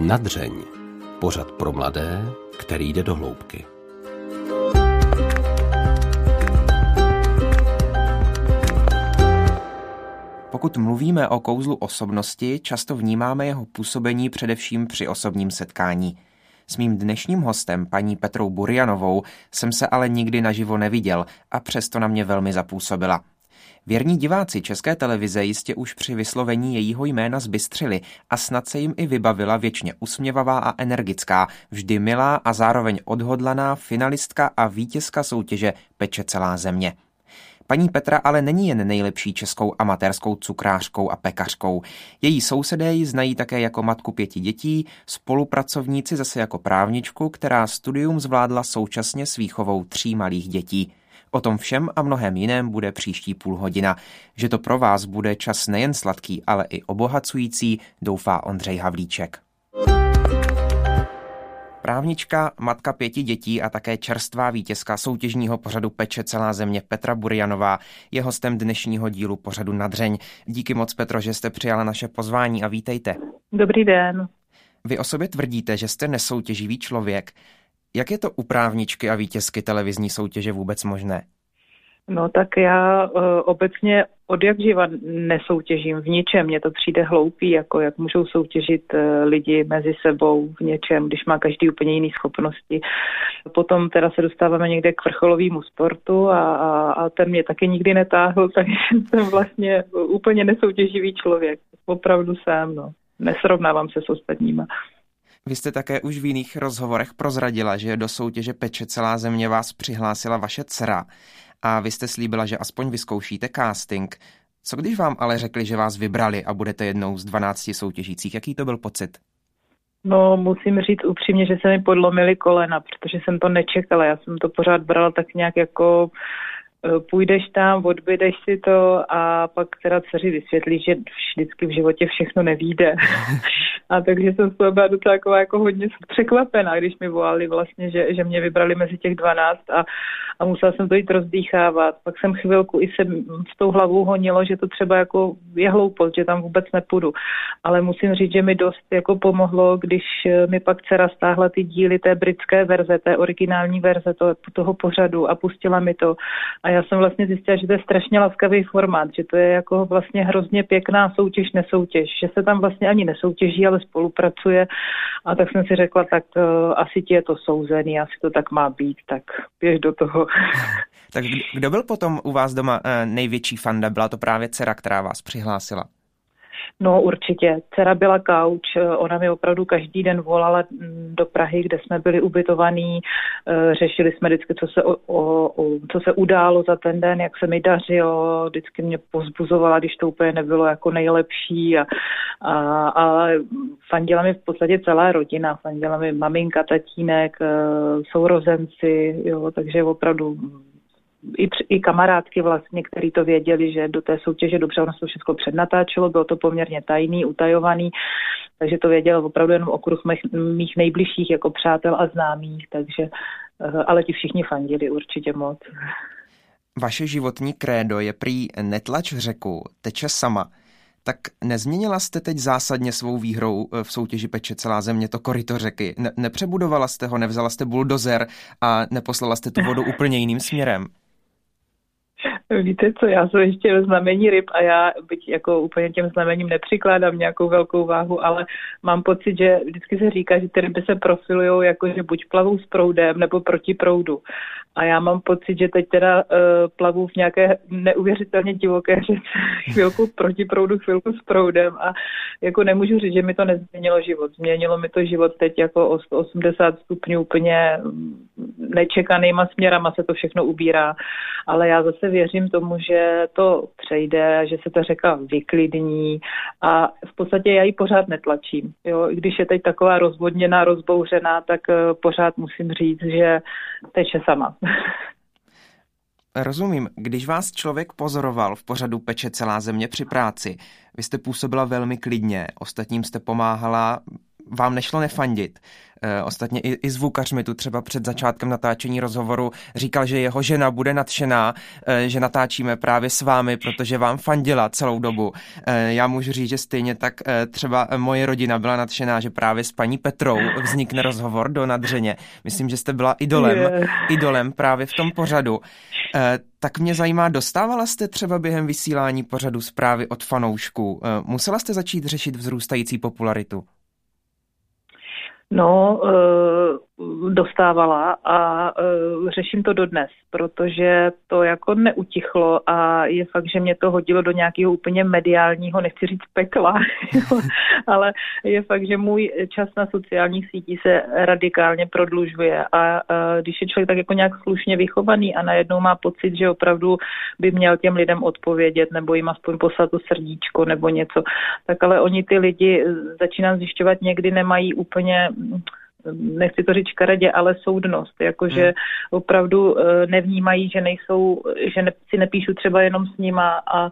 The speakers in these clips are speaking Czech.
Nadřeň. Pořad pro mladé, který jde do hloubky. Pokud mluvíme o kouzlu osobnosti, často vnímáme jeho působení především při osobním setkání. S mým dnešním hostem, paní Petrou Burianovou, jsem se ale nikdy naživo neviděl a přesto na mě velmi zapůsobila. Věrní diváci České televize jistě už při vyslovení jejího jména zbystřili a snad se jim i vybavila věčně usměvavá a energická, vždy milá a zároveň odhodlaná finalistka a vítězka soutěže Peče celá země. Paní Petra ale není jen nejlepší českou amatérskou cukrářkou a pekařkou. Její sousedé ji znají také jako matku pěti dětí, spolupracovníci zase jako právničku, která studium zvládla současně s výchovou tří malých dětí. O tom všem a mnohem jiném bude příští půl hodina. Že to pro vás bude čas nejen sladký, ale i obohacující, doufá Ondřej Havlíček. Právnička, matka pěti dětí a také čerstvá vítězka soutěžního pořadu Peče celá země Petra Burianová je hostem dnešního dílu pořadu Nadřeň. Díky moc, Petro, že jste přijala naše pozvání a vítejte. Dobrý den. Vy o sobě tvrdíte, že jste nesoutěživý člověk. Jak je to u právničky a vítězky televizní soutěže vůbec možné? No tak já uh, obecně od jak živa nesoutěžím v ničem. Mně to přijde hloupý, jako jak můžou soutěžit uh, lidi mezi sebou v něčem, když má každý úplně jiný schopnosti. Potom teda se dostáváme někde k vrcholovému sportu a, a, a ten mě taky nikdy netáhl, takže jsem vlastně úplně nesoutěživý člověk. Opravdu jsem, no. Nesrovnávám se s ostatníma. Vy jste také už v jiných rozhovorech prozradila, že do soutěže Peče celá země vás přihlásila vaše dcera a vy jste slíbila, že aspoň vyzkoušíte casting. Co když vám ale řekli, že vás vybrali a budete jednou z 12 soutěžících? Jaký to byl pocit? No, musím říct upřímně, že se mi podlomily kolena, protože jsem to nečekala. Já jsem to pořád brala tak nějak jako půjdeš tam, odbydeš si to a pak teda dceři vysvětlí, že vždycky v životě všechno nevíde. a takže jsem z toho byla docela jako, jako hodně překvapená, když mi volali vlastně, že, že mě vybrali mezi těch 12 a, a musela jsem to jít rozdýchávat. Pak jsem chvilku i se s tou hlavou honilo, že to třeba jako je hloupost, že tam vůbec nepůjdu. Ale musím říct, že mi dost jako pomohlo, když mi pak dcera stáhla ty díly té britské verze, té originální verze toho, toho pořadu a pustila mi to. A já jsem vlastně zjistila, že to je strašně laskavý formát, že to je jako vlastně hrozně pěkná soutěž, nesoutěž, že se tam vlastně ani nesoutěží, ale spolupracuje a tak jsem si řekla, tak uh, asi ti je to souzený, asi to tak má být, tak běž do toho. tak kdo byl potom u vás doma uh, největší fanda? Byla to právě dcera, která vás přihlásila? No určitě. Dcera byla kauč, ona mi opravdu každý den volala mm, do Prahy, kde jsme byli ubytovaní, eh, řešili jsme vždycky, co se, o, o, co se událo za ten den, jak se mi dařilo, vždycky mě pozbuzovala, když to úplně nebylo jako nejlepší. A, a, a fandila mi v podstatě celá rodina, fandila mi maminka, tatínek, eh, sourozenci, jo, takže opravdu i, i kamarádky vlastně, který to věděli, že do té soutěže dobře, ono se všechno přednatáčelo, bylo to poměrně tajný, utajovaný, takže to věděl opravdu jenom okruh mých, mých nejbližších jako přátel a známých, takže, eh, ale ti všichni fandili určitě moc. Vaše životní krédo je prý netlač řeku, teče sama. Tak nezměnila jste teď zásadně svou výhrou eh, v soutěži Peče celá země to koryto řeky? Ne- nepřebudovala jste ho, nevzala jste buldozer a neposlala jste tu vodu úplně jiným směrem? Víte co, já jsem ještě ve znamení ryb a já byť jako úplně těm znamením nepřikládám nějakou velkou váhu, ale mám pocit, že vždycky se říká, že ty ryby se profilují jako, že buď plavou s proudem nebo proti proudu. A já mám pocit, že teď teda uh, plavu v nějaké neuvěřitelně divoké řece, chvilku proti proudu, chvilku s proudem a jako nemůžu říct, že mi to nezměnilo život. Změnilo mi to život teď jako o 180 stupňů úplně nečekanýma směrama se to všechno ubírá. Ale já zase věřím tomu, že to přejde, že se ta řeka vyklidní a v podstatě já ji pořád netlačím. Jo? I když je teď taková rozvodněná, rozbouřená, tak eh, pořád musím říct, že teče sama. Rozumím. Když vás člověk pozoroval v pořadu Peče celá země při práci, vy jste působila velmi klidně, ostatním jste pomáhala, vám nešlo nefandit. Eh, ostatně i, i zvukař mi tu třeba před začátkem natáčení rozhovoru říkal, že jeho žena bude nadšená, eh, že natáčíme právě s vámi, protože vám fandila celou dobu. Eh, já můžu říct, že stejně tak třeba moje rodina byla nadšená, že právě s paní Petrou vznikne rozhovor do nadřeně. Myslím, že jste byla idolem, yeah. idolem právě v tom pořadu. Tak mě zajímá, dostávala jste třeba během vysílání pořadu zprávy od fanoušků? Musela jste začít řešit vzrůstající popularitu? No, eh, dostávala a uh, řeším to dodnes, protože to jako neutichlo a je fakt, že mě to hodilo do nějakého úplně mediálního, nechci říct pekla, ale je fakt, že můj čas na sociálních sítích se radikálně prodlužuje a uh, když je člověk tak jako nějak slušně vychovaný a najednou má pocit, že opravdu by měl těm lidem odpovědět nebo jim aspoň poslat to srdíčko nebo něco, tak ale oni ty lidi začínám zjišťovat někdy nemají úplně nechci to říct škaredě, ale soudnost, jakože hmm. opravdu eh, nevnímají, že nejsou, že ne, si nepíšu třeba jenom s nima a,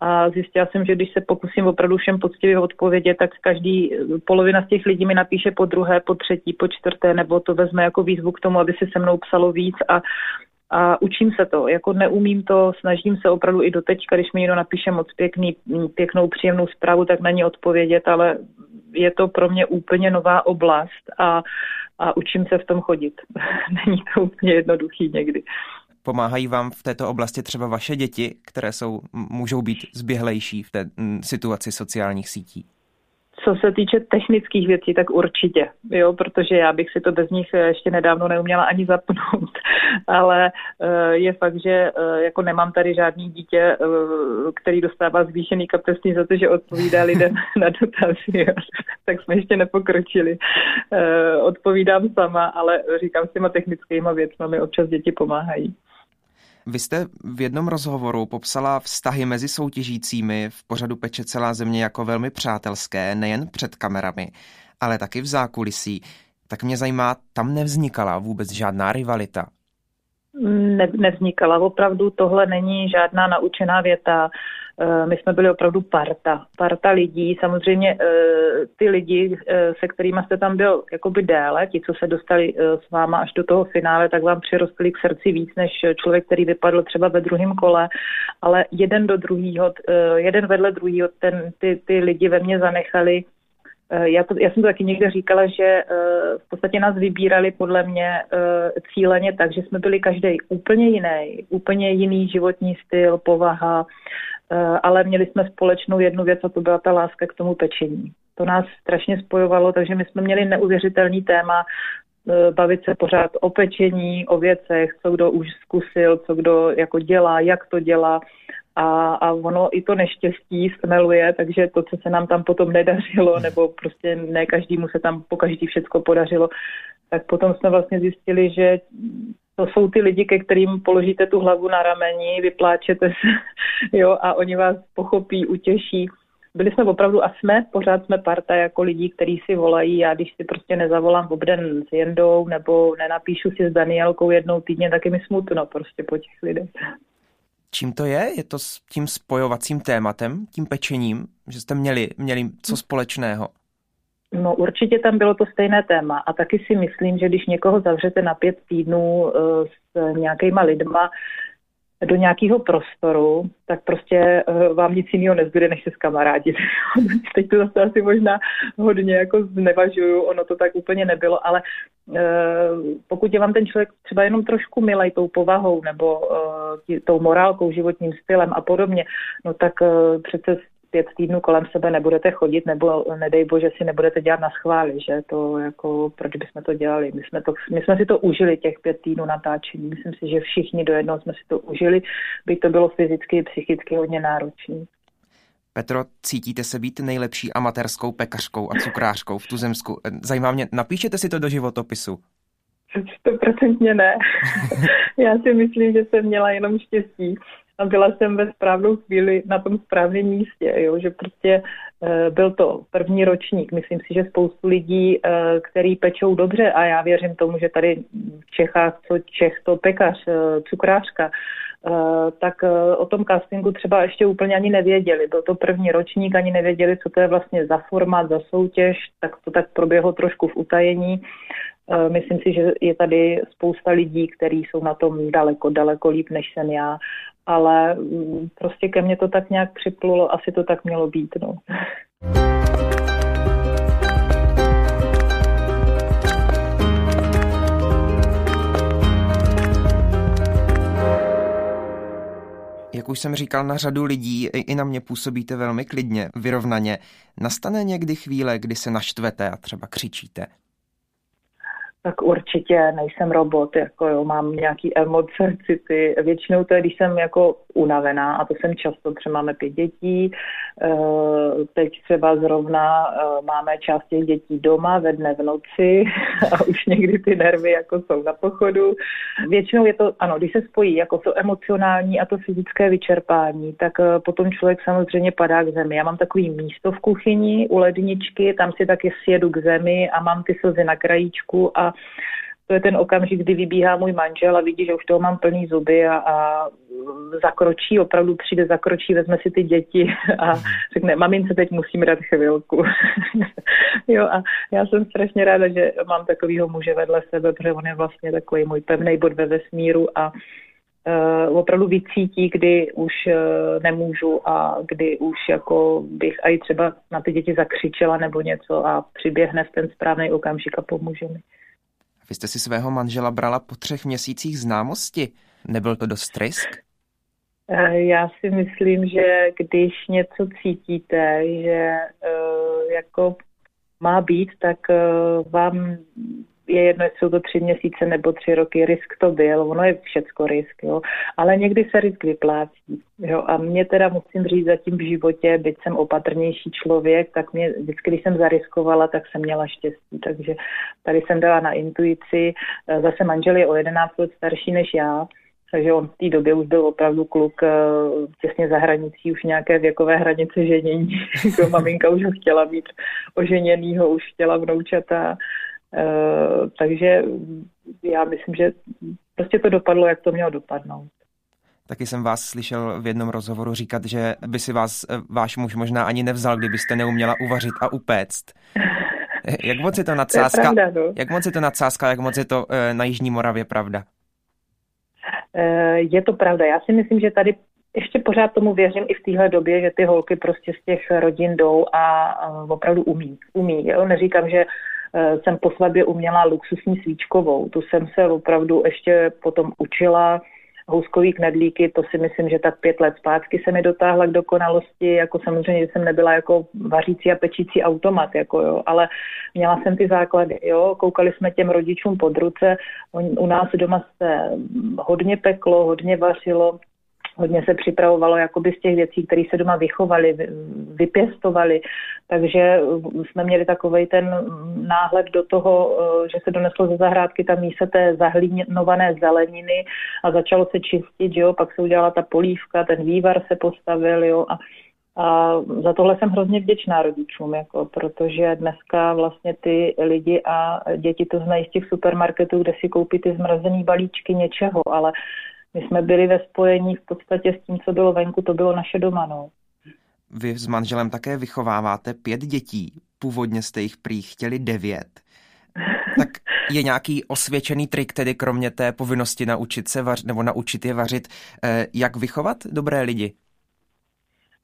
a zjistila jsem, že když se pokusím opravdu všem poctivě odpovědět, tak každý, polovina z těch lidí mi napíše po druhé, po třetí, po čtvrté, nebo to vezme jako výzvu k tomu, aby si se mnou psalo víc a a učím se to, jako neumím to, snažím se opravdu i do teďka, když mi někdo napíše moc pěkný, pěknou, příjemnou zprávu, tak na ní odpovědět, ale je to pro mě úplně nová oblast a, a učím se v tom chodit. Není to úplně jednoduchý někdy. Pomáhají vám v této oblasti třeba vaše děti, které jsou, můžou být zběhlejší v té situaci sociálních sítí? Co se týče technických věcí, tak určitě, jo, protože já bych si to bez nich ještě nedávno neuměla ani zapnout, ale eh, je fakt, že eh, jako nemám tady žádný dítě, eh, který dostává zvýšený kapesný za to, že odpovídá lidem na dotazy, tak jsme ještě nepokročili. Odpovídám sama, ale říkám s těma technickýma věcmi mi občas děti pomáhají. Vy jste v jednom rozhovoru popsala vztahy mezi soutěžícími v pořadu Peče celá země jako velmi přátelské, nejen před kamerami, ale taky v zákulisí. Tak mě zajímá, tam nevznikala vůbec žádná rivalita. Ne, nevznikala. Opravdu tohle není žádná naučená věta. Eh, my jsme byli opravdu parta, parta lidí. Samozřejmě eh, ty lidi, eh, se kterými jste tam byl jakoby déle, ti, co se dostali s váma až do toho finále, tak vám přirostli k srdci víc než člověk, který vypadl třeba ve druhém kole, ale jeden do druhého, jeden vedle druhého, ten, ty, ty lidi ve mně zanechali. Já, to, já jsem to taky někde říkala, že v podstatě nás vybírali podle mě cíleně tak, že jsme byli každý úplně jiný, úplně jiný životní styl, povaha, ale měli jsme společnou jednu věc a to byla ta láska k tomu pečení. To nás strašně spojovalo, takže my jsme měli neuvěřitelný téma eh, bavit se pořád o pečení, o věcech, co kdo už zkusil, co kdo jako dělá, jak to dělá. A, a ono i to neštěstí smeluje, takže to, co se nám tam potom nedařilo, nebo prostě ne každému se tam po každý všecko podařilo, tak potom jsme vlastně zjistili, že to jsou ty lidi, ke kterým položíte tu hlavu na rameni, vypláčete se, jo, a oni vás pochopí, utěší. Byli jsme opravdu a jsme, pořád jsme parta jako lidí, kteří si volají. Já když si prostě nezavolám obden s Jendou nebo nenapíšu si s Danielkou jednou týdně, tak je mi smutno prostě po těch lidech. Čím to je? Je to s tím spojovacím tématem, tím pečením, že jste měli, měli co společného? No určitě tam bylo to stejné téma a taky si myslím, že když někoho zavřete na pět týdnů uh, s nějakýma lidma do nějakého prostoru, tak prostě uh, vám nic jiného nezbyde, než se skamarádit. Teď to zase asi možná hodně jako znevažuju, ono to tak úplně nebylo, ale uh, pokud je vám ten člověk třeba jenom trošku milej tou povahou nebo tou morálkou, životním stylem a podobně, no tak přece pět týdnů kolem sebe nebudete chodit, nebo nedej bože si nebudete dělat na schvály, že to jako, proč bychom to dělali. My jsme, to, my jsme si to užili těch pět týdnů natáčení. Myslím si, že všichni do jednoho jsme si to užili, by to bylo fyzicky i psychicky hodně náročné. Petro, cítíte se být nejlepší amatérskou pekařkou a cukrářkou v Tuzemsku? Zajímá mě, napíšete si to do životopisu? Stoprocentně ne. Já si myslím, že jsem měla jenom štěstí a byla jsem ve správnou chvíli na tom správném místě, jo, že prostě e, byl to první ročník. Myslím si, že spoustu lidí, e, který pečou dobře a já věřím tomu, že tady v Čechách, co Čech, to pekař, e, cukrářka, tak o tom castingu třeba ještě úplně ani nevěděli. Byl to první ročník, ani nevěděli, co to je vlastně za formát, za soutěž, tak to tak proběhlo trošku v utajení. Myslím si, že je tady spousta lidí, kteří jsou na tom daleko, daleko líp, než jsem já ale mm, prostě ke mně to tak nějak připlulo, asi to tak mělo být. No. Jak už jsem říkal, na řadu lidí i na mě působíte velmi klidně, vyrovnaně. Nastane někdy chvíle, kdy se naštvete a třeba křičíte? Tak určitě nejsem robot, jako jo, mám nějaký emoce, city. Většinou to je, když jsem jako unavená a to jsem často, protože máme pět dětí, eh, teď třeba zrovna eh, máme část těch dětí doma ve dne v noci a už někdy ty nervy jako jsou na pochodu. Většinou je to, ano, když se spojí jako to emocionální a to fyzické vyčerpání, tak eh, potom člověk samozřejmě padá k zemi. Já mám takový místo v kuchyni u ledničky, tam si taky sjedu k zemi a mám ty slzy na krajíčku a to je ten okamžik, kdy vybíhá můj manžel a vidí, že už toho mám plný zuby a, a zakročí, opravdu přijde, zakročí, vezme si ty děti a řekne, mamince, teď musím dát chvilku. jo, a já jsem strašně ráda, že mám takovýho muže vedle sebe, protože on je vlastně takový můj pevný bod ve vesmíru a uh, opravdu vycítí, kdy už uh, nemůžu a kdy už jako bych i třeba na ty děti zakřičela nebo něco a přiběhne v ten správný okamžik a pomůže mi. Vy jste si svého manžela brala po třech měsících známosti. Nebyl to dost risk? Eh, já si myslím, že když něco cítíte, že uh, jako má být, tak uh, vám je jedno, jestli jsou to tři měsíce nebo tři roky, risk to byl, ono je všecko risk, jo. Ale někdy se risk vyplácí, jo. A mě teda musím říct zatím v životě, byť jsem opatrnější člověk, tak mě vždycky, když jsem zariskovala, tak jsem měla štěstí. Takže tady jsem dala na intuici. Zase manžel je o 11 let starší než já, takže on v té době už byl opravdu kluk eh, těsně za hranicí, už nějaké věkové hranice ženění. Maminka už ho chtěla mít oženěnýho, už chtěla vnoučata. Eh, takže já myslím, že prostě to dopadlo, jak to mělo dopadnout. Taky jsem vás slyšel v jednom rozhovoru říkat, že by si vás eh, váš muž možná ani nevzal, kdybyste neuměla uvařit a upéct. Jak moc je to nadsázka, to je pravda, no. jak moc je to nadsázka, jak moc je to na Jižní Moravě pravda? Je to pravda. Já si myslím, že tady ještě pořád tomu věřím i v téhle době, že ty holky prostě z těch rodin jdou a, opravdu umí. umí jo? Neříkám, že Eh, jsem po svatbě uměla luxusní svíčkovou. Tu jsem se opravdu ještě potom učila. Houskový knedlíky, to si myslím, že tak pět let zpátky se mi dotáhla k dokonalosti, jako samozřejmě jsem nebyla jako vařící a pečící automat, jako jo, ale měla jsem ty základy, jo, koukali jsme těm rodičům pod ruce, u nás doma se hodně peklo, hodně vařilo, hodně se připravovalo jakoby z těch věcí, které se doma vychovaly, vypěstovaly, takže jsme měli takový ten náhled do toho, eh, že se doneslo ze zahrádky ta míse té zahlínované zeleniny a začalo se čistit, jo, pak se udělala ta polívka, ten vývar se postavil, jo, a a za tohle jsem hrozně vděčná rodičům, jako, protože dneska vlastně ty lidi a děti to znají z těch supermarketů, kde si koupí ty zmrazený balíčky něčeho, ale my jsme byli ve spojení v podstatě s tím, co bylo venku, to bylo naše doma. No. Vy s manželem také vychováváte pět dětí. Původně jste jich prý chtěli devět. Tak je nějaký osvědčený trik, tedy kromě té povinnosti naučit se vařit, nebo naučit je vařit, eh, jak vychovat dobré lidi?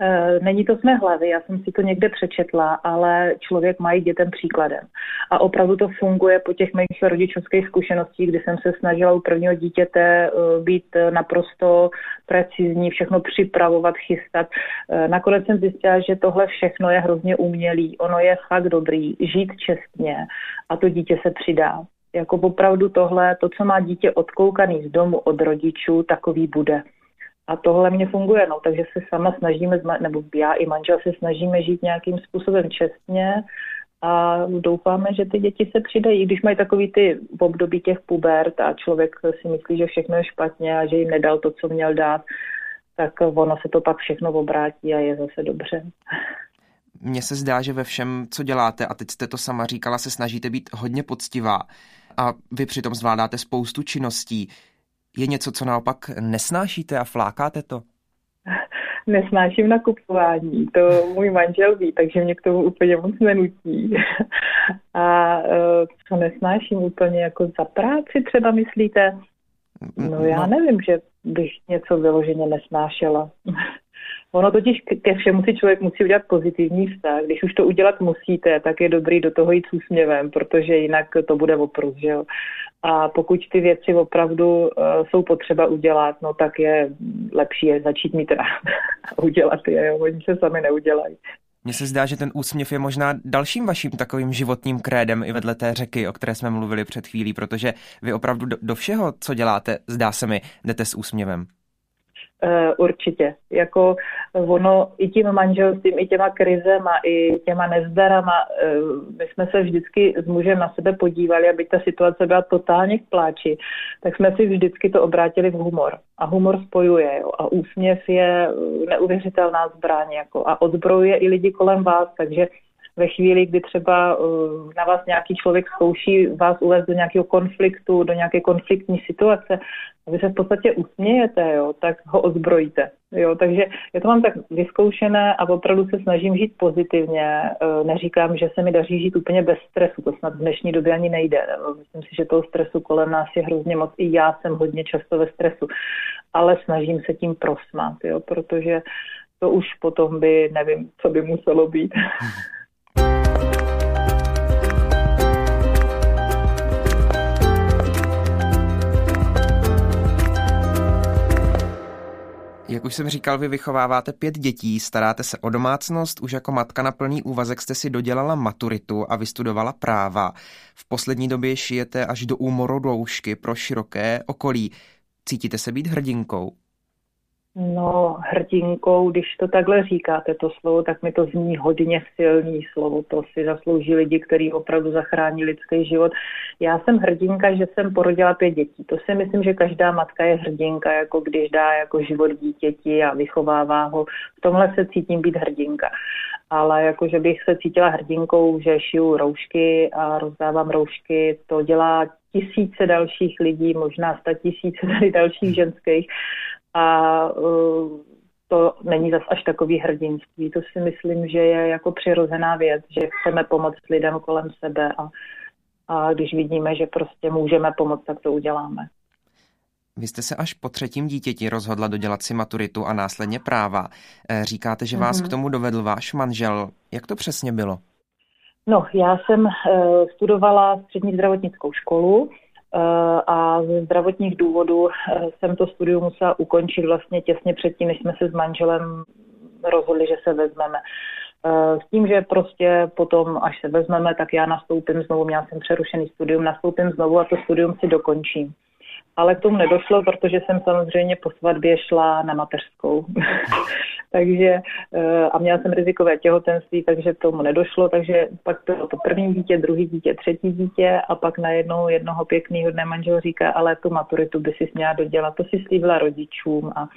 Eh, není to z mé hlavy, já jsem si to někde přečetla, ale člověk má jít dětem příkladem. A opravdu to funguje po těch mých rodičovských zkušenostích, kdy jsem se snažila u prvního dítěte eh, být naprosto precizní, všechno připravovat, chystat. Eh, nakonec jsem zjistila, že tohle všechno je hrozně umělý. Ono je fakt dobrý, žít čestně a to dítě se přidá. Jako opravdu tohle, to, co má dítě odkoukaný z domu od rodičů, takový bude. A tohle mě funguje, no, takže se sama snažíme, nebo já i manžel se snažíme žít nějakým způsobem čestně a doufáme, že ty děti se přidají, když mají takový ty v období těch pubert a člověk si myslí, že všechno je špatně a že jim nedal to, co měl dát, tak ono se to pak všechno obrátí a je zase dobře. Mně se zdá, že ve všem, co děláte, a teď jste to sama říkala, se snažíte být hodně poctivá a vy přitom zvládáte spoustu činností. Je něco, co naopak nesnášíte a flákáte to? Nesnáším nakupování, to můj manžel ví, takže mě k tomu úplně moc nenutí. A e, co nesnáším úplně jako za práci třeba myslíte? No já no. nevím, že bych něco vyloženě nesnášela. Ono totiž ke všemu si člověk musí udělat pozitivní vztah. Když už to udělat musíte, tak je dobrý do toho jít s úsměvem, protože jinak to bude oprus, že jo. A pokud ty věci opravdu uh, jsou potřeba udělat, no tak je lepší je začít mít rád a udělat je, jo. Oni se sami neudělají. Mně se zdá, že ten úsměv je možná dalším vaším takovým životním krédem i vedle té řeky, o které jsme mluvili před chvílí, protože vy opravdu do, do všeho, co děláte, zdá se mi, jdete s úsměvem. Uh, určitě. Jako ono i tím manželstvím, i těma krizema, i těma nezdarama, uh, my jsme se vždycky s mužem na sebe podívali, aby ta situace byla totálně k pláči, tak jsme si vždycky to obrátili v humor. A humor spojuje. Jo. A úsměv je neuvěřitelná zbraň. Jako, a odzbrojuje i lidi kolem vás, takže ve chvíli, kdy třeba uh, na vás nějaký člověk zkouší vás uvést do nějakého konfliktu, do nějaké konfliktní situace, a vy se v podstatě usmějete, jo, tak ho ozbrojíte. Jo, takže já to mám tak vyzkoušené a opravdu se snažím žít pozitivně. Uh, neříkám, že se mi daří žít úplně bez stresu, to snad v dnešní době ani nejde. Myslím si, že toho stresu kolem nás je hrozně moc. I já jsem hodně často ve stresu, ale snažím se tím prosmát, jo, protože to už potom by, nevím, co by muselo být. Jak už jsem říkal, vy vychováváte pět dětí, staráte se o domácnost, už jako matka na plný úvazek jste si dodělala maturitu a vystudovala práva. V poslední době šijete až do úmoru doušky pro široké okolí. Cítíte se být hrdinkou? No, hrdinkou, když to takhle říkáte, to slovo, tak mi to zní hodně silný slovo. To si zaslouží lidi, kteří opravdu zachrání lidský život. Já jsem hrdinka, že jsem porodila pět dětí. To si myslím, že každá matka je hrdinka, jako když dá jako život dítěti a vychovává ho. V tomhle se cítím být hrdinka. Ale jako, že bych se cítila hrdinkou, že šiju roušky a rozdávám roušky, to dělá tisíce dalších lidí, možná sta tisíce tady dalších ženských a uh, to není zas až takový hrdinství. To si myslím, že je jako přirozená věc, že chceme pomoct lidem kolem sebe a, a když vidíme, že prostě můžeme pomoct, tak to uděláme. Vy jste se až po třetím dítěti rozhodla dodělat si maturitu a následně práva. Eh, říkáte, že vás mm-hmm. k tomu dovedl váš manžel. Jak to přesně bylo? No, já jsem uh, studovala střední zdravotnickou školu, Eh, a ze zdravotních důvodů eh, jsem to studium musela ukončit vlastně těsně předtím, než jsme se s manželem rozhodli, že se vezmeme. Eh, s tím, že prostě potom, až se vezmeme, tak já nastoupím znovu, měla jsem přerušený studium, nastoupím znovu a to studium si dokončím ale k tomu nedošlo, protože jsem samozřejmě po svatbě šla na mateřskou. takže eh, a měla jsem rizikové těhotenství, takže k tomu nedošlo, takže pak bylo to první dítě, druhý dítě, třetí dítě a pak najednou jednoho pěkného dne manžel říká, ale tu maturitu by si měla dodělat, to si slíbila rodičům a,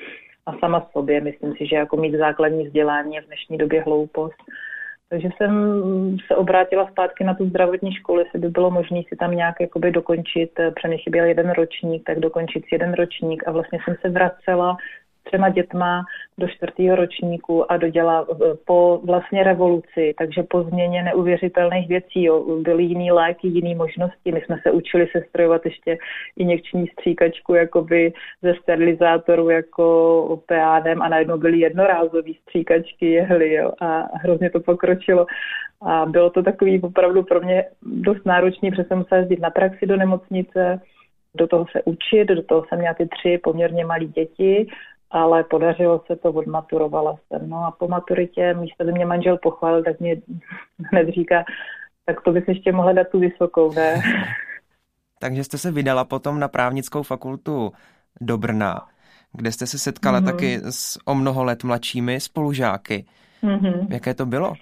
a sama sobě. Myslím si, že jako mít základní vzdělání je v dnešní době hloupost. Takže jsem se obrátila zpátky na tu zdravotní školu, jestli by bylo možné si tam nějak jakoby dokončit, eh, protože chyběl jeden ročník, tak dokončit jeden ročník a vlastně jsem se vracela třema dětma do čtvrtého ročníku a dodělá eh, po vlastně revoluci, takže po změně neuvěřitelných věcí. Jo. Byly jiný léky, jiné možnosti. My jsme se učili sestrojovat ještě injekční stříkačku jakoby ze sterilizátoru jako PADem a najednou byly jednorázové stříkačky jehly jo. a hrozně to pokročilo. A bylo to takový opravdu pro mě dost náročný, protože jsem musela jezdit na praxi do nemocnice, do toho se učit, do toho jsem měla ty tři poměrně malé děti ale podařilo se to, odmaturovala jsem. No a po maturitě místo, by mě manžel pochválil, tak mě hned říká, tak to bys ještě mohla dát tu vysokou, ne? Takže jste se vydala potom na právnickou fakultu do Brna, kde jste se setkala mm-hmm. taky s o mnoho let mladšími spolužáky. Mm-hmm. Jaké to bylo?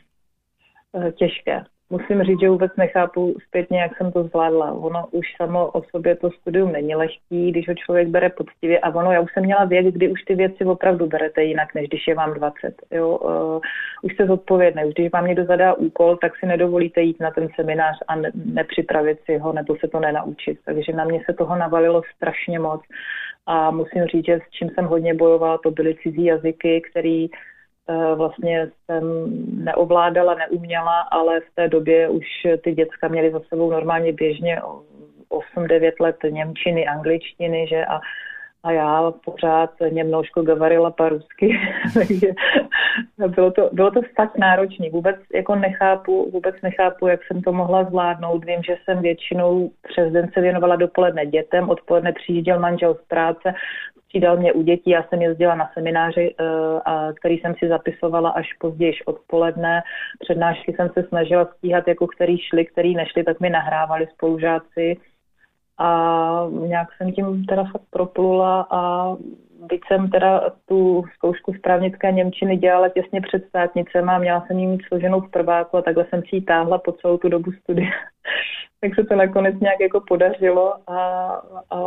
Eh, těžké. Musím říct, že vůbec nechápu zpětně, jak jsem to zvládla. Ono už samo o sobě to studium není lehký, když ho člověk bere poctivě a ono, já už jsem měla věk, kdy už ty věci opravdu berete jinak, než když je vám 20. Jo? Uh, už jste zodpovědný, už když vám někdo zadá úkol, tak si nedovolíte jít na ten seminář a ne, nepřipravit si ho, nebo se to nenaučit. Takže na mě se toho navalilo strašně moc. A musím říct, že s čím jsem hodně bojovala, to byly cizí jazyky, který vlastně jsem neovládala, neuměla, ale v té době už ty děcka měly za sebou normálně běžně 8-9 let Němčiny, angličtiny, že a a já pořád němnožko gavarila po rusky, bylo to, bylo to fakt náročné. Vůbec jako nechápu, vůbec nechápu, jak jsem to mohla zvládnout. Vím, že jsem většinou přes den se věnovala dopoledne dětem, odpoledne přijížděl manžel z práce, střídal mě u dětí, já jsem jezdila na semináři, eh, který jsem si zapisovala až později odpoledne. Přednášky jsem se snažila stíhat, jako který šli, který nešli, tak mi nahrávali spolužáci a nějak jsem tím teda fakt proplula a byť jsem teda tu zkoušku z právnické Němčiny dělala těsně před státnicem a měla jsem ji mít složenou v prváku a takhle jsem si ji táhla po celou tu dobu studia. tak se to nakonec nějak jako podařilo a, a,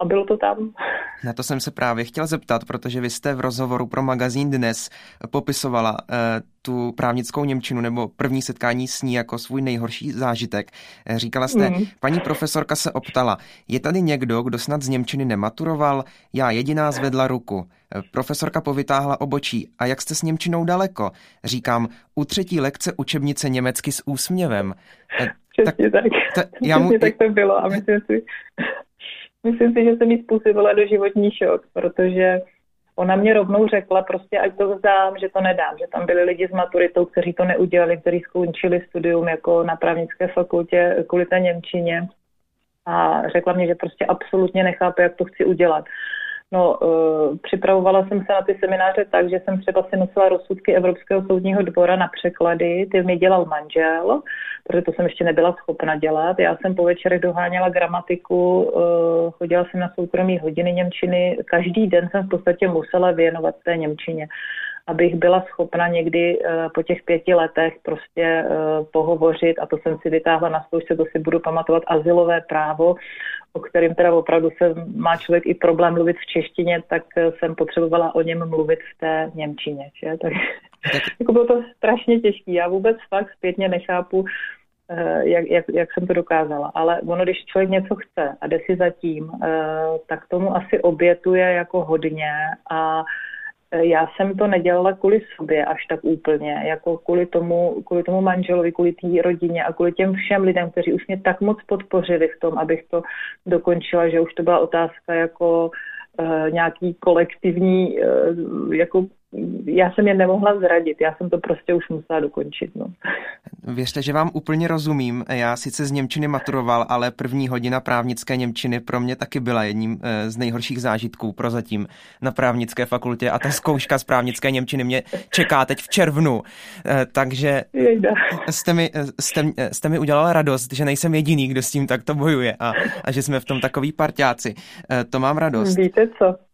a bylo to tam. Na to jsem se právě chtěl zeptat, protože vy jste v rozhovoru pro magazín Dnes popisovala uh, tu právnickou Němčinu nebo první setkání s ní jako svůj nejhorší zážitek. Eh, říkala jste, mm. paní profesorka se optala, je tady někdo, kdo snad z Němčiny nematuroval? Já jediná zvedla ruku. Eh, profesorka povytáhla obočí. A jak jste s Němčinou daleko? Říkám, u třetí lekce učebnice německy s úsměvem. Přesně tak. tak. Ta, já mu... tak to bylo a myslím si, myslím si, že se mi způsobila do životní šok, protože ona mě rovnou řekla prostě, ať to vzdám, že to nedám, že tam byli lidi s maturitou, kteří to neudělali, kteří skončili studium jako na právnické fakultě kvůli té Němčině a řekla mě, že prostě absolutně nechápe, jak to chci udělat. No, uh, připravovala jsem se na ty semináře tak, že jsem třeba si nosila rozsudky Evropského soudního dvora na překlady, ty mi dělal manžel, protože to jsem ještě nebyla schopna dělat. Já jsem po večerech doháněla gramatiku, uh, chodila jsem na soukromí hodiny Němčiny, každý den jsem v podstatě musela věnovat té Němčině abych byla schopna někdy uh, po těch pěti letech prostě uh, pohovořit, a to jsem si vytáhla na zkoušce, to si budu pamatovat, asilové právo, o kterým teda opravdu se má člověk i problém mluvit v češtině, tak uh, jsem potřebovala o něm mluvit v té Němčině. Že? Tak, tak... jako bylo to strašně těžké. Já vůbec fakt zpětně nechápu, jak, jak, jak jsem to dokázala. Ale ono, když člověk něco chce a jde si zatím, tak tomu asi obětuje jako hodně a Eh, já jsem to nedělala kvůli sobě až tak úplně, jako kvůli tomu, kvůli tomu manželovi, kvůli té rodině a kvůli těm všem lidem, kteří už mě tak moc podpořili v tom, abych to dokončila, že už to byla otázka jako uh, nějaký kolektivní uh, jako já jsem je nemohla zradit, já jsem to prostě už musela dokončit. No. Věřte, že vám úplně rozumím. Já sice z Němčiny maturoval, ale první hodina právnické Němčiny pro mě taky byla jedním eh, z nejhorších zážitků prozatím na právnické fakultě a ta zkouška z právnické Němčiny mě čeká teď v červnu. Eh, takže jste mi, eh, jste, jste mi udělala radost, že nejsem jediný, kdo s tím takto bojuje a, a že jsme v tom takový partiáci. To mám radost. Víte co?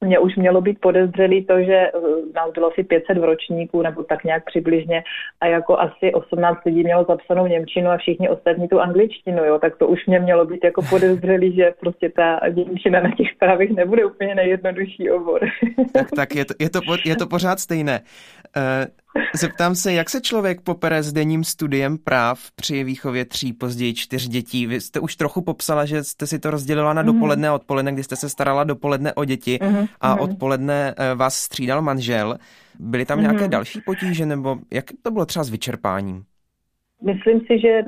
Mě už mělo být podezřelý to, že eh, nás bylo asi 500 v ročníku, nebo tak nějak přibližně, a jako asi 18 lidí mělo zapsanou Němčinu a všichni ostatní tu angličtinu, jo, tak to už mě mělo být jako podezřelý, že prostě ta Němčina na těch právech nebude úplně nejjednodušší obor. tak, tak je to, je, to, je to pořád stejné. Zeptám se, jak se člověk popere s denním studiem práv při výchově tří, později čtyř dětí. Vy jste už trochu popsala, že jste si to rozdělila na mhm. dopoledne a odpoledne, kdy jste se starala dopoledne o děti mm-hmm. a mhm. odpoledne eh, vás střídal manžel. Byly tam mm-hmm. nějaké další potíže nebo jak to bylo třeba s vyčerpáním? Myslím si, že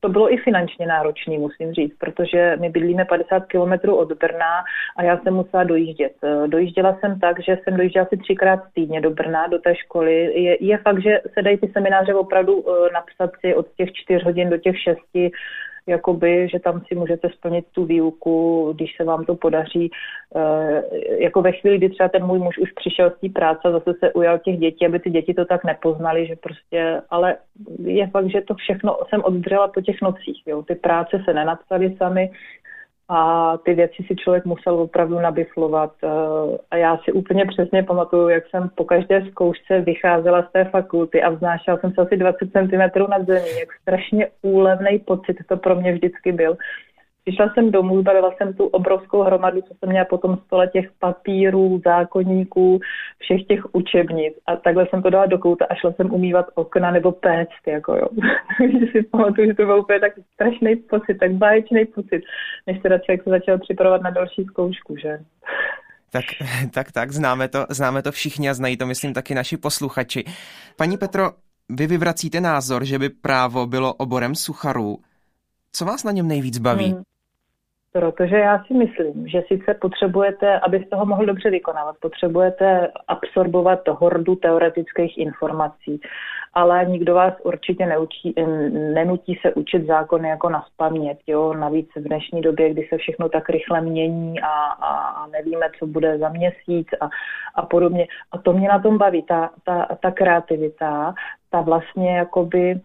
to bylo i finančně náročné, musím říct, protože my bydlíme 50 kilometrů od Brna a já jsem musela dojíždět. Dojížděla jsem tak, že jsem dojížděla asi třikrát týdně do Brna, do té školy. Je, je fakt, že se dají ty semináře opravdu eh, napsat si od těch čtyř hodin do těch šesti jakoby, že tam si můžete splnit tu výuku, když se vám to podaří. E, jako ve chvíli, kdy třeba ten můj muž už přišel z té práce zase se ujal těch dětí, aby ty děti to tak nepoznali, že prostě, ale je fakt, že to všechno jsem oddřela po těch nocích, jo. Ty práce se nenadstaly sami, a ty věci si člověk musel opravdu nabiflovat. Eh, a já si úplně přesně pamatuju, jak jsem po každé zkoušce vycházela z té fakulty a vznášela jsem se asi 20 cm nad zemí, jak strašně úlevný pocit to pro mě vždycky byl. Přišla jsem domů, zbalila jsem tu obrovskou hromadu, co jsem měla po tom stole těch papírů, zákonníků, všech těch učebnic. A takhle jsem to dala do kouta a šla jsem umývat okna nebo péct, jako jo. Takže si pamatuju, že to byl úplně tak strašný pocit, tak báječný pocit, než teda člověk se začal připravovat na další zkoušku, že? Tak, tak, tak, známe to, známe to všichni a znají to, myslím, taky naši posluchači. Paní Petro, vy vyvracíte názor, že by právo bylo oborem sucharů. Co vás na něm nejvíc baví? Hmm. Protože já si myslím, že sice potřebujete, abyste ho mohl dobře vykonávat, potřebujete absorbovat hordu teoretických informací, ale nikdo vás určitě neučí, nenutí se učit zákony jako na spaměť. Jo? Navíc v dnešní době, kdy se všechno tak rychle mění a, a, a nevíme, co bude za měsíc a, a podobně. A to mě na tom baví, ta, ta, ta kreativita, ta vlastně jakoby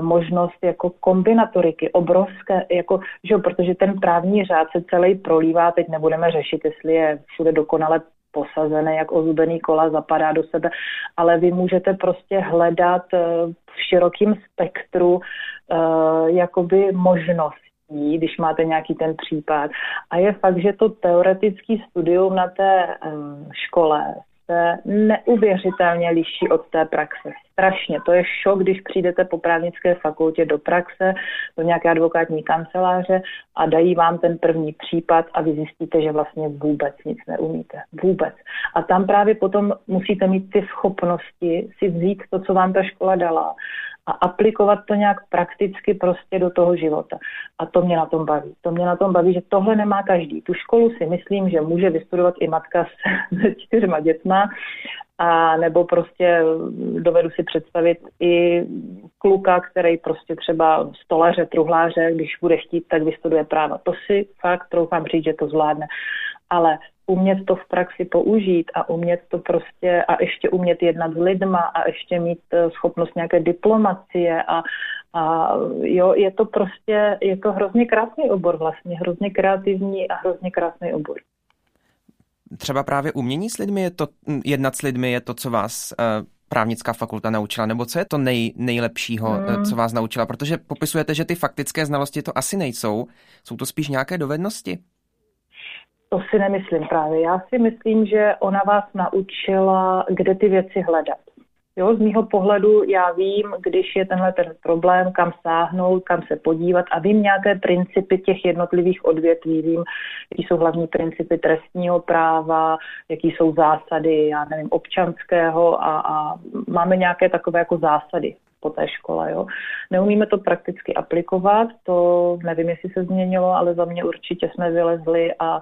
možnost jako kombinatoriky, obrovské, jako, že, protože ten právní řád se celý prolívá, teď nebudeme řešit, jestli je všude dokonale posazené, jak ozubený kola zapadá do sebe, ale vy můžete prostě hledat eh, v širokém spektru uh, jakoby možností, když máte nějaký ten případ. A je fakt, že to teoretický studium na té škole se neuvěřitelně liší od té praxe. Strašně. To je šok, když přijdete po právnické fakultě do praxe, do nějaké advokátní kanceláře a dají vám ten první případ a vy zjistíte, že vlastně vůbec nic neumíte. Vůbec. A tam právě potom musíte mít ty schopnosti si vzít to, co vám ta škola dala a aplikovat to nějak prakticky prostě do toho života. A to mě na tom baví. To mě na tom baví, že tohle nemá každý. Tu školu si myslím, že může vystudovat i matka se čtyřma dětma, a nebo prostě dovedu si představit i kluka, který prostě třeba stolaře, truhláře, když bude chtít, tak vystuduje práva. To si fakt troufám říct, že to zvládne. Ale umět to v praxi použít a umět to prostě a ještě umět jednat s lidma a ještě mít eh, schopnost nějaké diplomacie a, a jo, je to prostě, je to hrozně krásný obor vlastně, hrozně kreativní a hrozně krásný obor. Třeba právě umění s lidmi je to, jednat s lidmi je to, co vás uh právnická fakulta naučila, nebo co je to nej, nejlepšího, hmm. co vás naučila? Protože popisujete, že ty faktické znalosti to asi nejsou. Jsou to spíš nějaké dovednosti? To si nemyslím právě. Já si myslím, že ona vás naučila, kde ty věci hledat. Jo, z mýho pohledu já vím, když je tenhle ten problém, kam sáhnout, kam se podívat a vím nějaké principy těch jednotlivých odvětví, vím, jaký jsou hlavní principy trestního práva, jaký jsou zásady, já nevím, občanského a, a máme nějaké takové jako zásady po té škole. Jo. Neumíme to prakticky aplikovat, to nevím, jestli se změnilo, ale za mě určitě jsme vylezli a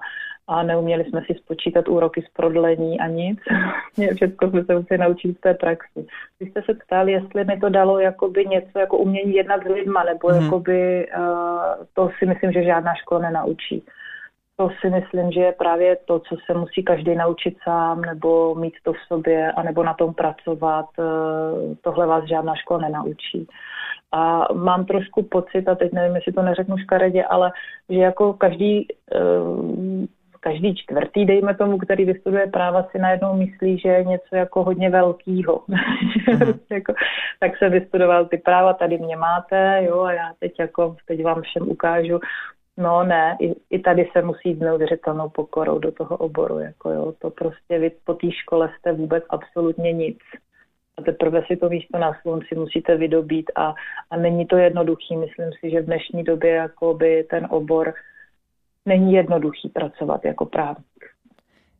a neuměli jsme si spočítat úroky z prodlení a nic. Všechno jsme se museli naučit v té praxi. Vy jste se ptali, jestli mi to dalo jakoby něco jako umění jednat s lidma, nebo hmm. jakoby, uh, to si myslím, že žádná škola nenaučí. To si myslím, že je právě to, co se musí každý naučit sám, nebo mít to v sobě, anebo na tom pracovat. Uh, tohle vás žádná škola nenaučí. A mám trošku pocit, a teď nevím, jestli to neřeknu škaredě, ale že jako každý uh, každý čtvrtý, dejme tomu, který vystuduje práva, si najednou myslí, že je něco jako hodně velkýho. Jako, tak se vystudoval ty práva, tady mě máte, jo, a já teď jako, teď vám všem ukážu, No ne, i, i tady se musí jít neuvěřitelnou pokorou do toho oboru. Jako jo. To prostě vy po té škole jste vůbec absolutně nic. A teprve si to místo na slunci musíte vydobít a, a není to jednoduchý. Myslím si, že v dnešní době jakoby ten obor není jednoduchý pracovat jako právník.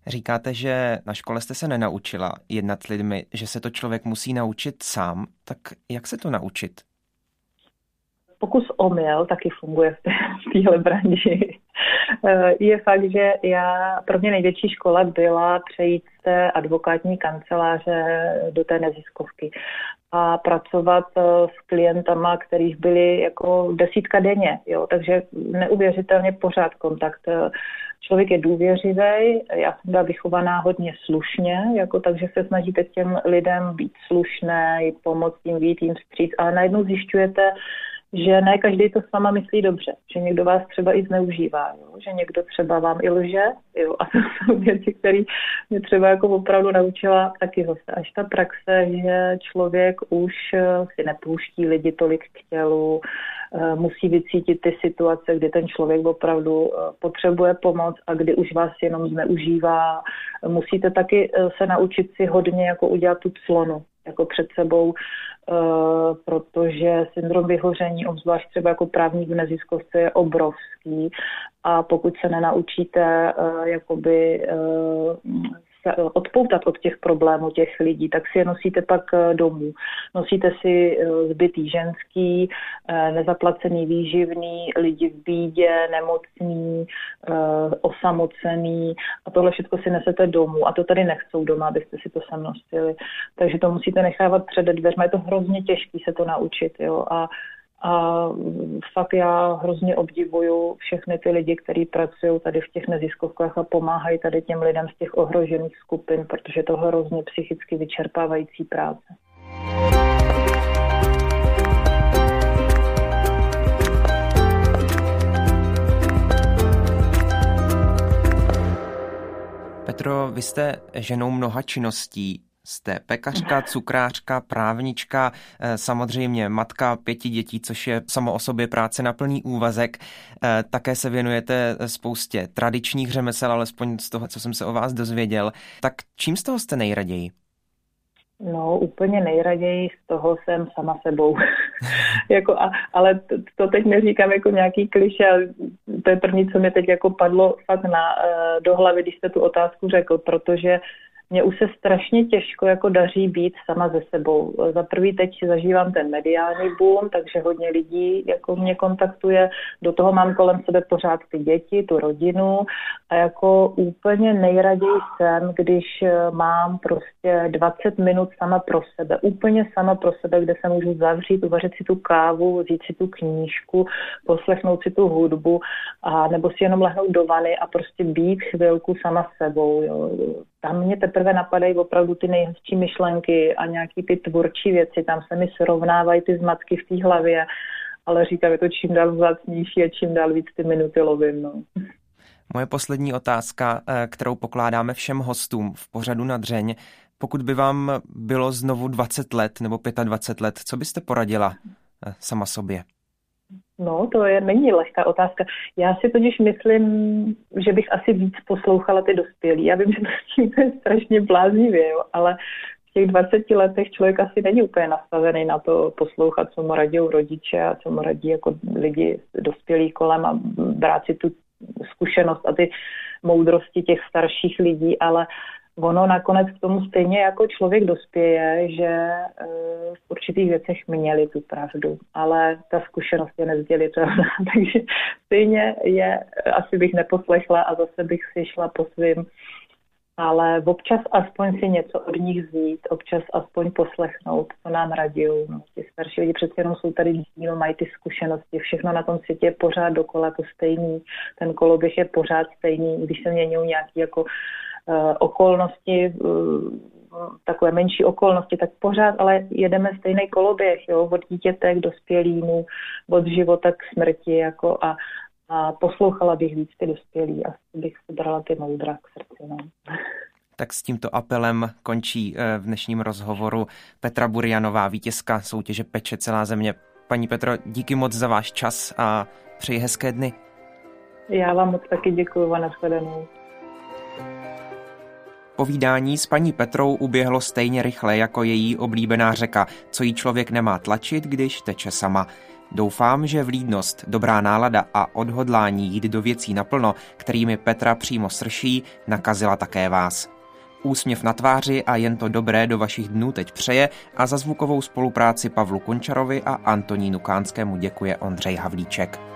Říkáte, že na škole jste se nenaučila jednat s lidmi, že se to člověk musí naučit sám. Tak jak se to naučit? Pokus omyl taky funguje v téhle branži. Je fakt, že já, pro mě největší škola byla přejít z té advokátní kanceláře do té neziskovky a pracovat eh, s klientama, kterých byly jako desítka denně. Jo? Takže neuvěřitelně pořád kontakt. Eh, člověk je důvěřivý, já jsem byla vychovaná hodně slušně, jako, takže se snažíte těm lidem být slušné, pomoct jim, být jim vstříc, ale najednou zjišťujete, že ne každý to s váma myslí dobře, že někdo vás třeba i zneužívá, jo? že někdo třeba vám i lže, jo? a to jsou věci, které mě třeba jako opravdu naučila taky zase až ta praxe, že člověk už eh, si nepouští lidi tolik k tělu, eh, musí vycítit ty situace, kdy ten člověk opravdu eh, potřebuje pomoc a kdy už vás jenom zneužívá. Musíte taky se naučit si hodně jako udělat tu clonu, jako před sebou, uh, protože syndrom vyhoření, obzvlášť třeba jako právník v neziskovce, je obrovský. A pokud se nenaučíte uh, jakoby se odpoutat od těch problémů těch lidí, tak si je nosíte pak eh, domů. Nosíte si eh, zbytý ženský, eh, nezaplacený výživný, lidi v bídě, nemocný, osamocený a tohle všechno si nesete domů a to tady nechcou doma, abyste si to sem nosili. Takže to musíte nechávat před dveřmi. Je to hrozně těžké se to naučit. Jo? A a fakt já hrozně obdivuju všechny ty lidi, kteří pracují tady v těch neziskovkách a pomáhají tady těm lidem z těch ohrožených skupin, protože to hrozně psychicky vyčerpávající práce. Petro, vy jste ženou mnoha činností. Jste pekařka, cukrářka, právnička, eh, samozřejmě matka pěti dětí, což je samo o sobě práce na plný úvazek. Eh, také se věnujete spoustě tradičních řemesel, alespoň z toho, co jsem se o vás dozvěděl. Tak čím z toho jste nejraději? No, úplně nejraději z toho jsem sama sebou. jako a, ale to, to teď neříkám jako nějaký kliše, ale to je první, co mi teď jako padlo fakt na, uh, do hlavy, když jste tu otázku řekl, protože mně už se strašně těžko jako daří být sama ze sebou. Za prvý teď zažívám ten mediální boom, takže hodně lidí jako mě kontaktuje. Do toho mám kolem sebe pořád ty děti, tu rodinu a jako úplně nejraději jsem, když eh, mám prostě 20 minut sama pro sebe, úplně sama pro sebe, kde se můžu zavřít, uvařit si tu kávu, vzít si tu knížku, poslechnout si tu hudbu a nebo si jenom lehnout do vany a prostě být chvilku sama sebou. Jo tam mě teprve napadají opravdu ty nejhezčí myšlenky a nějaký ty tvůrčí věci, tam se mi srovnávají ty zmatky v té hlavě, ale říkám, je to čím dál vzácnější a čím dál víc ty minuty lovím. No. Moje poslední otázka, eh, kterou pokládáme všem hostům v pořadu na dřeň. Pokud by vám bylo znovu 20 let nebo 25 let, co byste poradila eh, sama sobě? No, to je, není lehká otázka. Já si totiž myslím, že bych asi víc poslouchala ty dospělí. Já vím, že to je strašně bláznivě, jo, ale v těch 20 letech člověk asi není úplně nastavený na to poslouchat, co mu radí rodiče a co mu radí jako lidi dospělí kolem a brát si tu zkušenost a ty moudrosti těch starších lidí, ale ono nakonec k tomu stejně jako člověk dospěje, že eh, v určitých věcech měli tu pravdu, ale ta zkušenost je nezdělitelná, takže stejně je, asi bych neposlechla a zase bych si šla po svým, ale občas aspoň si něco od nich vzít, občas aspoň poslechnout, co nám radí. No, ti starší lidi přece jenom jsou tady díl, mají ty zkušenosti, všechno na tom světě je pořád dokola to stejný, ten koloběh je pořád stejný, když se mění nějaký jako Eh, okolnosti, eh, takové menší okolnosti, tak pořád ale jedeme stejný koloběh, jo, od dítěte k dospělýmu, od života k smrti, jako a, a poslouchala bych víc ty dospělí a bych si brala ty moudra k srdci. No. Tak s tímto apelem končí eh, v dnešním rozhovoru Petra Burianová, vítězka soutěže Peče celá země. Paní Petro, díky moc za váš čas a přeji hezké dny. Já vám moc taky děkuji a nashledanou. Povídání s paní Petrou uběhlo stejně rychle jako její oblíbená řeka, co jí člověk nemá tlačit, když teče sama. Doufám, že vlídnost, dobrá nálada a odhodlání jít do věcí naplno, kterými Petra přímo srší, nakazila také vás. Úsměv na tváři a jen to dobré do vašich dnů teď přeje a za zvukovou spolupráci Pavlu Končarovi a Antonínu Kánskému děkuje Ondřej Havlíček.